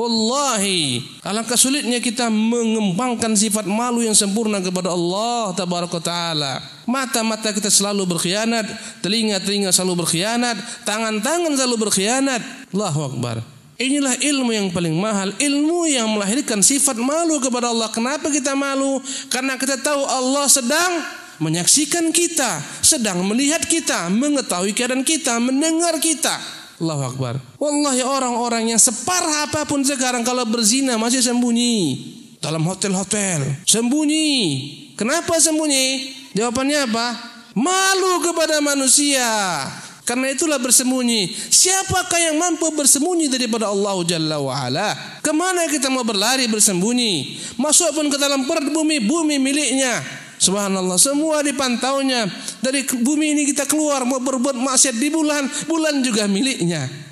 Wallahi, alangkah sulitnya kita mengembangkan sifat malu yang sempurna kepada Allah tabaraka taala. Mata-mata kita selalu berkhianat, telinga-telinga selalu berkhianat, tangan-tangan selalu berkhianat. Allahu akbar. Inilah ilmu yang paling mahal, ilmu yang melahirkan sifat malu kepada Allah. Kenapa kita malu? Karena kita tahu Allah sedang menyaksikan kita, sedang melihat kita, mengetahui keadaan kita, mendengar kita. Allahu Akbar. Wallahi orang-orang yang separah apa pun sekarang kalau berzina masih sembunyi dalam hotel-hotel. Sembunyi. Kenapa sembunyi? Jawabannya apa? Malu kepada manusia. Karena itulah bersembunyi. Siapakah yang mampu bersembunyi daripada Allah Jalla wa'ala? Ke mana kita mau berlari bersembunyi? Masuk pun ke dalam perut bumi, bumi miliknya. Subhanallah, semua dipantaunya. Dari bumi ini kita keluar mau berbuat maksiat di bulan, bulan juga miliknya.